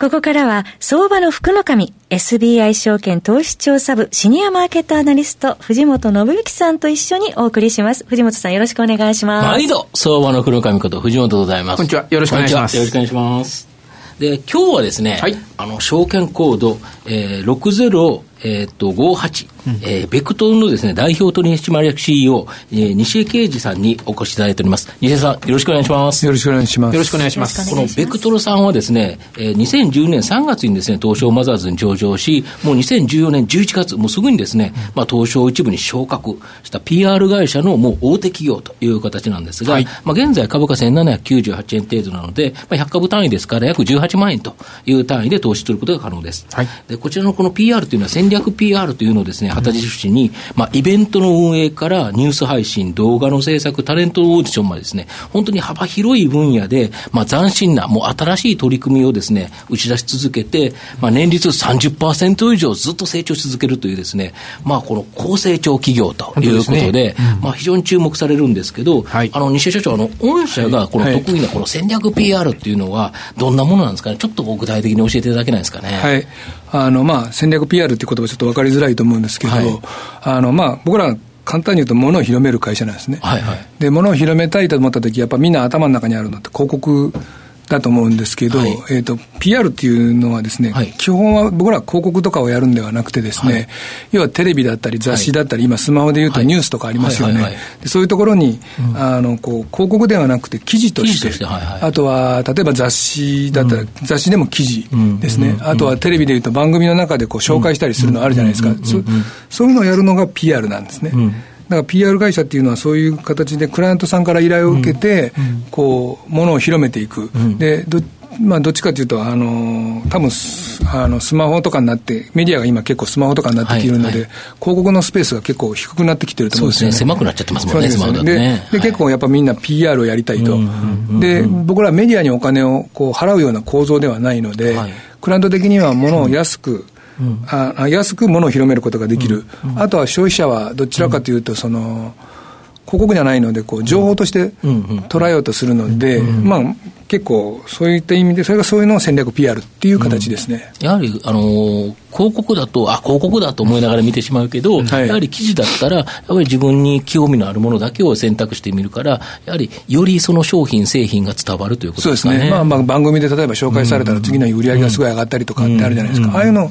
ここからは、相場の福の神、SBI 証券投資調査部シニアマーケットアナリスト、藤本信之さんと一緒にお送りします。藤本さんよろしくお願いします。毎度、相場の福の神こと藤本でございます。こんにちは。よろしくお願いします。よろしくお願いします。で、今日はですね、はい、あの、証券コード、えー、60、えっ、と、58、うん、えー、ベクトルのですね、代表取締役 CEO、えー、西江啓二さんにお越しいただいております。西江さん、よろしくお願いします。よろしくお願いします。よろしくお願いします。このベクトルさんはですね、えー、2010年3月にですね、東証マザーズに上場し、もう2014年11月、もうすぐにですね、まあ、東証一部に昇格した PR 会社のもう大手企業という形なんですが、はい、まあ、現在株価1798円程度なので、まあ、100株単位ですから約18万円という単位で投資することが可能です。はい、でこちらのこの PR というのは戦略 PR というのをですね、旗印に、まあ、イベントの運営からニュース配信、動画の制作、タレントオーディションまでですね、本当に幅広い分野で、まあ、斬新な、もう新しい取り組みをですね、打ち出し続けて、まあ、年率30%以上ずっと成長し続けるというですね、まあ、この高成長企業ということで、でね。うん、まあ、非常に注目されるんですけど、はい、あの、西社長、あの、御社がこの得意なこの戦略 PR っていうのは、どんなものなんですかね、ちょっと具体的に教えていただけないですかね？はいあのまあ、戦略 PR っていう言葉ちょっと分かりづらいと思うんですけど、はい、あのまあ、僕ら簡単に言うと、物を広める会社なんですね。はいはい、で、物を広めたいと思ったとき、やっぱみんな頭の中にあるのって広告だと思うんですけど、はい、えっ、と、PR っていうのはですね、はい、基本は僕ら広告とかをやるんではなくてですね、はい、要はテレビだったり雑誌だったり、今スマホで言うとニュースとかありますよね。そういうところに、うん、あの、こう、広告ではなくて記事として、してはいはい、あとは、例えば雑誌だったら、うん、雑誌でも記事ですね、あとはテレビで言うと番組の中でこう紹介したりするのあるじゃないですか。そういうのをやるのが PR なんですね。うんだから PR 会社っていうのはそういう形でクライアントさんから依頼を受けて、こう、ものを広めていく。で、どまあ、どっちかというと、あの多分あのスマホとかになって、メディアが今、結構スマホとかになってきているので、はいはい、広告のスペースが結構低くなってきてると思うんですよね。狭くなっちゃってますもんね、スマホだとね。で、結構やっぱみんな PR をやりたいと。で、僕らメディアにお金をこう払うような構造ではないので、はい、クライアント的にはものを安く、うん、あ安くものを広めることができる、あとは消費者はどちらかというと、その、広告じゃないので、こう情報として捉えようとするので、まあ、結構そういった意味で、それがそういうのを戦略 PR っていう形ですね、うん、やはり、あのー、広告だと、あ広告だと思いながら見てしまうけど、はい、やはり記事だったら、やっぱり自分に興味のあるものだけを選択してみるから、やはりよりその商品、製品が伝わるということですかね。そうですね、まあ、まあ番組で例えば紹介されたら、次の日売り上げがすごい上がったりとかってあるじゃないですか。ああいうの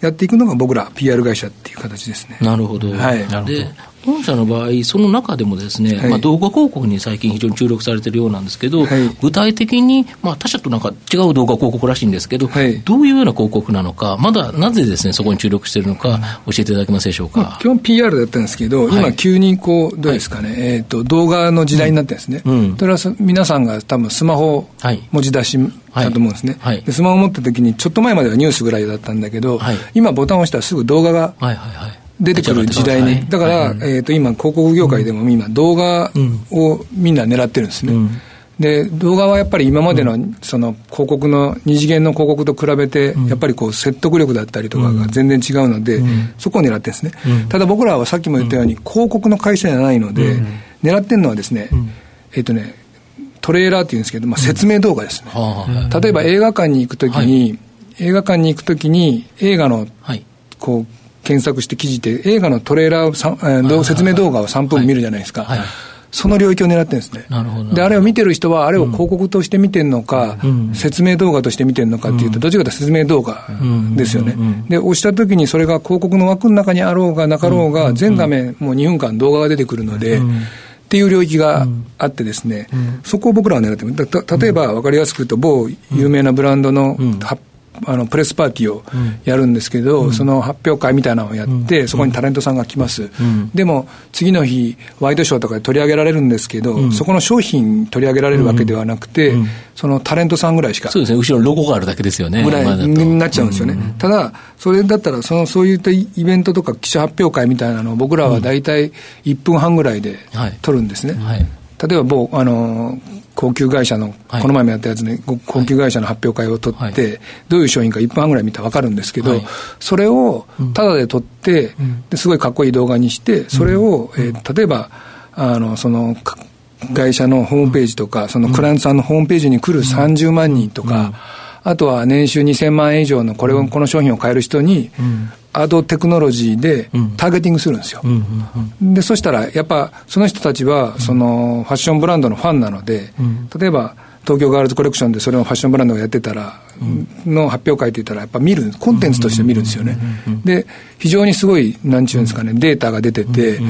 やっていくのが僕ら PR 会社っていう形ですね。なるほど。はい。で、本社の場合、その中でもですね、はい、まあ、動画広告に最近非常に注力されているようなんですけど、はい、具体的に、まあ、他社となんか違う動画広告らしいんですけど、はい、どういうような広告なのか、まだなぜですね、そこに注力しているのか、教えていただけますでしょうか？まあ、基本 PR だったんですけど、今急にこう、どうですかね、えっ、ー、と、動画の時代になってですね、うん、それは皆さんが多分スマホ文字出しだと思うんですね、でスマホ持った時に、ちょっと前まではニュースぐらいだったんだけど、今ボタンを押したらすぐ動画が、出てくる時代に、だから、えー、と今、広告業界でも今、動画をみんな狙ってるんですね。で動画はやっぱり今までのその広告の二次元の広告と比べて、やっぱりこう説得力だったりとかが全然違うので、そこを狙ってるんですね、ただ僕らはさっきも言ったように、広告の会社じゃないので、狙ってるのはですね、えっ、とね、トレーラーっていうんですけど、まあ、説明動画ですね、例えば映画館に行くときに、映画館に行くときに、映画のこう検索して記事で、映画のトレーラーを、説明動画を3分見るじゃないですか。その領域を狙ってるんですね。で、あれを見てる人は、あれを広告として見てるのか、うん、説明動画として見てるのかっていうと、どっちかというと説明動画ですよね。で、押したときにそれが広告の枠の中にあろうがなかろうが、全画面もう2分間動画が出てくるので、っていう領域があってですね、そこを僕らは狙ってる。例えば分かりやすく言うと、某有名なブランドの発あのプレスパーティーをやるんですけど、うん、その発表会みたいなのをやって、うん、そこにタレントさんが来ます、うん、でも次の日、ワイドショーとかで取り上げられるんですけど、そこの商品取り上げられるわけではなくて、そのタレントさんぐらいしか、そうですね、後ろロゴがあるだけですよね、ぐらいになっちゃうんですよね、ただ、それだったらその、そういったイベントとか記者発表会みたいなのを、僕らは大体1分半ぐらいで撮るんですね。はいはい。例えば某、あの、高級会社の、この前もやったやつね、高級会社の発表会を取って、どういう商品か1分半ぐらい見たら分かるんですけど、それをタダで取って、ですごいかっこいい動画にして、それを、え例えば、あの、その、会社のホームページとか、そのクライアントさんのホームページに来る30万人とか、あとは年収2000万円以上のこれを、この商品を買える人に、アドテクノロジーでターゲティングするんですよ。で、そしたら、やっぱその人たちは、そのファッションブランドのファンなので、例えば、東京ガールズコレクションでそれをファッションブランドがやってたら、の発表会って言ったら、やっぱ見る、コンテンツとして見るんですよね。で、非常にすごい、なんちゅうんですかね、データが出てて、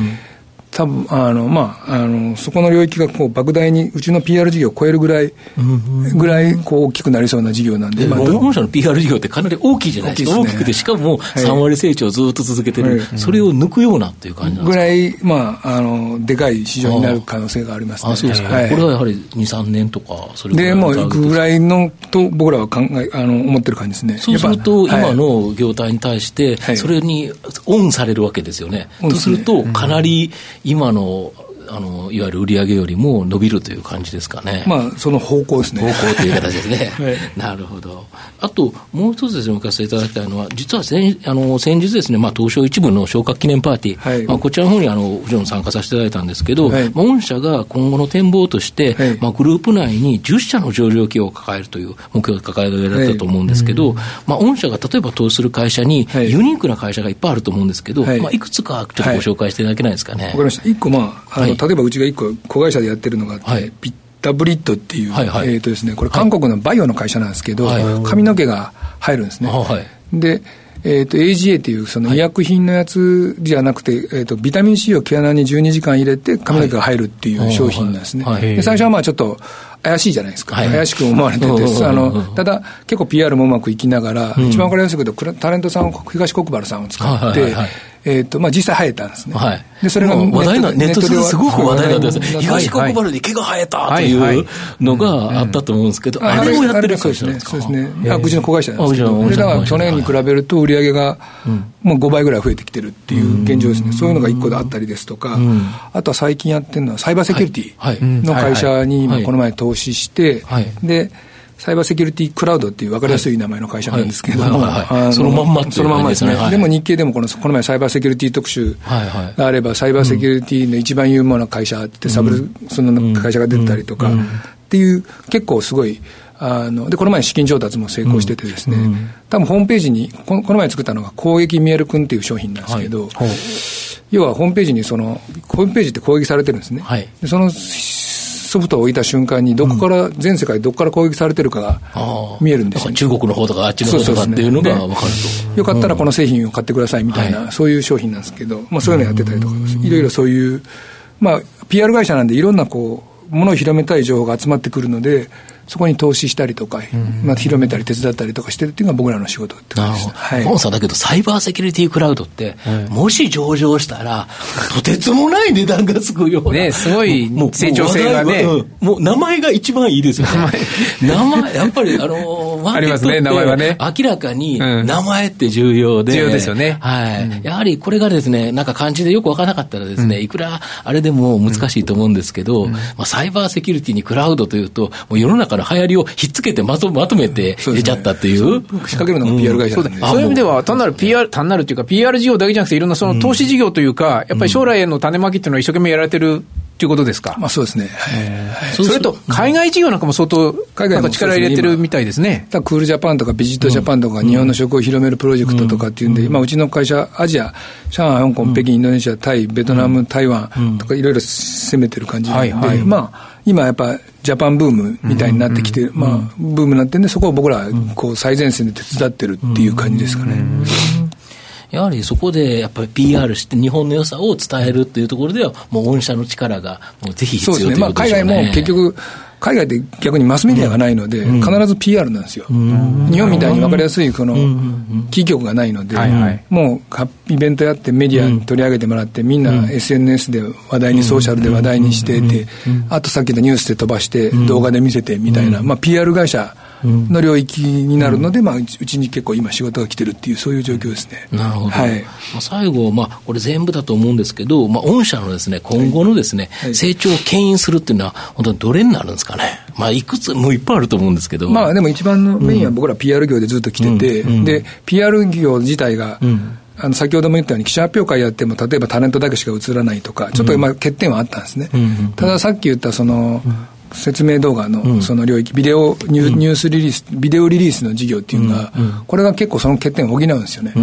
多分あのまああのそこの領域がこう莫大にうちの PR 事業を超えるぐらい、ぐらいこう大きくなりそうな事業なんで、まあ、本社の PR 事業ってかなり大きいじゃないですか、大き、ね,、くて、しかも3割成長をずっと続けてる、はい、それを抜くようなっていう感じぐらい、まああの、でかい市場になる可能性がありますね。あそうですか、はい、これはやはり2、3年とか、それでもう、いくぐらいのと、僕らは考えあの思ってる感じですね。そうすると、今の業態に対して、それにオンされるわけですよね。とすると、かなり今のあのいわゆる売り上げよりも伸びるという感じですかね。まあ、その方向ですね。方向という形ですね。はい、なるほど。あと、もう一つですね、お聞かせいただきたいのは、実は先あの先日ですね、まあ、東証一部の昇格記念パーティー、はい、まあ、こちらの方にあの、藤野参加させていただいたんですけど、はい、まあ、御社が今後の展望として、はい、まあ、グループ内に10社の上場企業を抱えるという目標を抱えられたと思うんですけど、まあ、御社が例えば投資する会社に、ユニークな会社がいっぱいあると思うんですけど、はいまあ、いくつかちょっとご紹介していただけないですかね。わ、かりました。一個、まあ、あの例えばうちが一個子会社でやってるのがあって、はい、ピッタブリッドっていう、はいはい、えーとですね、これ韓国のバイオの会社なんですけど、はい、髪の毛が入るんですね。はい、でえーと、AGA っていうその医薬品のやつじゃなくて、はい、えーと、ビタミン C を毛穴に12時間入れて髪の毛が入るっていう商品なんですね。はい。はい、で最初はまあちょっと怪しいじゃないですか、はい、怪しく思われてて、あのただ、結構 PR もうまくいきながら、うん、一番分かりやすいけど、タレントさんを東国原さんを使って、えーとまあ、実際生えたんですね。はい、でそれが話題なネットですごく話題になってます、東国原に毛が生えたというのがあったと思うんですけど、あれをやってる会社なんですか？そうですね、うちの子会社なんですけど、だから去年に比べると売り上げがもう5倍ぐらい増えてきてるっていう現状ですね、そういうのが1個であったりですとか、あとは最近やってるのは、サイバーセキュリティの会社に今、この前投資して、で、サイバーセキュリティクラウドっていう分かりやすい名前の会社なんですけども、そのまんまそのまんまですね、でも日経でもこのこの前、サイバーセキュリティ特集があれば、サイバーセキュリティの一番有名な会社って、サブル、その会社が出たりとか、っていう、結構すごい。あのでこの前、資金調達も成功しててですね、うん、多分ホームページにこの、この前作ったのが、攻撃見えるくんっていう商品なんですけど、はい、要はホームページにその、ホームページって攻撃されてるんですね。はい、でそのソフトを置いた瞬間に、どこから、全世界どこから攻撃されてるかが見えるんですよ、ね、中国の方とか、あっちの方とかっていうのが分かると。よかったらこの製品を買ってくださいみたいな、そういう商品なんですけど、まあ、そういうのやってたりとか、いろいろそういう、まあ、PR 会社なんで、いろんなこう、ものを広めたい情報が集まってくるので、そこに投資したりとか、まあ、広めたり手伝ったりとかしてるっていうのが僕らの仕事って感じです。はい、ポンさんだけど、サイバーセキュリティクラウドって、もし上場したら、とてつもない値段がつくような。ね、すごい成長性がね。もう名前が一番いいですよね。名前、やっぱり、あの、ありますね、名前はね。明らかに、名前って重要で。重要ですよね。はい。やはりこれがですね、なんか漢字でよくわからなかったらですね、いくらあれでも難しいと思うんですけど、まあ、サイバーセキュリティにクラウドというと、もう世の中の流行りをひっつつけてまとまとめて入れちゃったっていう。仕掛けるのが PR 会社なんで、そういう意味では、単なる PR、単なるっていうか、PR 事業だけじゃなくて、いろんなその投資事業というか、やっぱり将来への種まきっていうのは一生懸命やられてるということですか？まあそうですね。はい、それと、海外事業なんかも相当、海外の力入れてるみたいですね。クールジャパンとかビジットジャパンとか、日本の食を広めるプロジェクトとかっていうんで、まあうちの会社、アジア、上海、香港、北京、インドネシア、タイ、ベトナム、台湾とかいろいろ攻めてる感じで、まあ、今やっぱジャパンブームみたいになってきて、まあ、ブームになってんで、そこを僕らこう最前線で手伝ってるっていう感じですかね。やはりそこでやっぱり PR して日本の良さを伝えるっていうところでは、もう御社の力がもうぜひ必要ということですね。まあ、海外も結局海外で逆にマスメディアがないので、必ず PR なんですよ。日本みたいに分かりやすいこのキー局がないので、もうイベントやってメディアに取り上げてもらって、みんな SNS で話題に、ソーシャルで話題にしてて、あとさっきのニュースで飛ばして、動画で見せてみたいな、まあ PR 会社の領域になるので、まあ、うちに結構今仕事が来てるっていう、そういう状況ですね。なるほど。はい。まあ、最後、まあ、これ全部だと思うんですけど、まあ、御社のですね、今後のですね、はい、成長を牽引するっていうのは、本当にどれになるんですかね。まあ、いくつもいっぱいあると思うんですけど。まあ、でも一番のメインは僕ら PR 業でずっと来てて、うん、で、PR 業自体が、うんあの先ほども言ったように、記者発表会やっても、例えばタレントだけしか映らないとか、ちょっとまあ欠点はあったんですね。たださっき言ったその、説明動画のその領域、ビデオニュニュースリリース、ビデオリリースの事業っていうのが、これが結構その欠点を補うんですよね。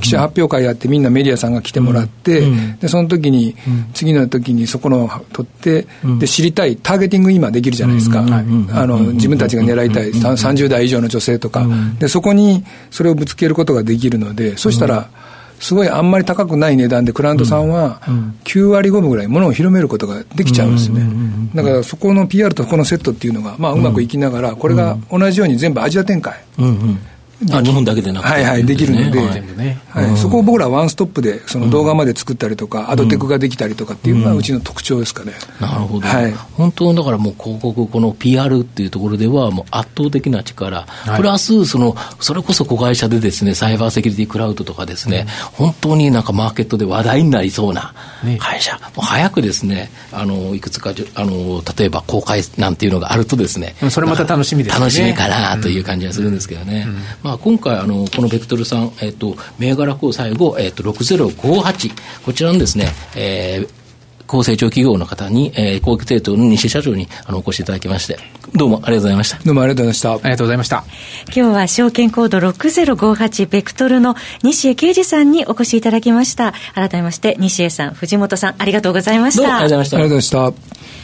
記者発表会やって、みんなメディアさんが来てもらって、でその時に、次の時にそこの取って、で知りたい、ターゲティング今できるじゃないですか、あの自分たちが狙いたい30代以上の女性とか、でそこにそれをぶつけることができるので、そしたら、すごいあんまり高くない値段でクライアントさんは9割5分ぐらいものを広めることができちゃうんですよね。だからそこの PR とこのセットっていうのが、まあうまくいきながら、これが同じように全部アジア展開。あ日本だけでなくて、はいはい、できるので、はい、そこを僕らワンストップで、その動画まで作ったりとか、アドテクができたりとかっていうのがうちの特徴ですかね。なるほど、はい、本当だからもう広告、この PR っていうところでは、もう圧倒的な力、プラスその、それこそ子会社でですね、サイバーセキュリティクラウドとかですね、本当になんかマーケットで話題になりそうな会社、もう早くですね、あのいくつかあの、例えば公開なんていうのがあるとですね、それまた楽しみですね。楽しみかなという感じがするんですけどね。まあ、今回あの、このベクトルさん、えっ、と、銘柄項最後、えっ、と、6058、こちらのですね、えー、高成長企業の方に、えー、高級提供の西社長にあのお越しいただきまして、どうもありがとうございました。どうもありがとうございました。ありがとうございました。今日は証券コード6058ベクトルの西江啓二さんにお越しいただきました。改めまして、西江さん、藤本さん、ありがとうございました。どうもありがとうございました。ありがとうございました。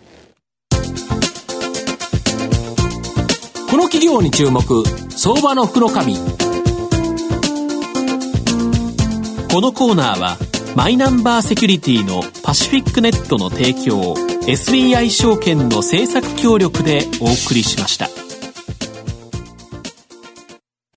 企業に注目相場の福の神このコーナーはマイナンバーセキュリティのパシフィックネットの提供 SBI 証券の政策協力でお送りしました。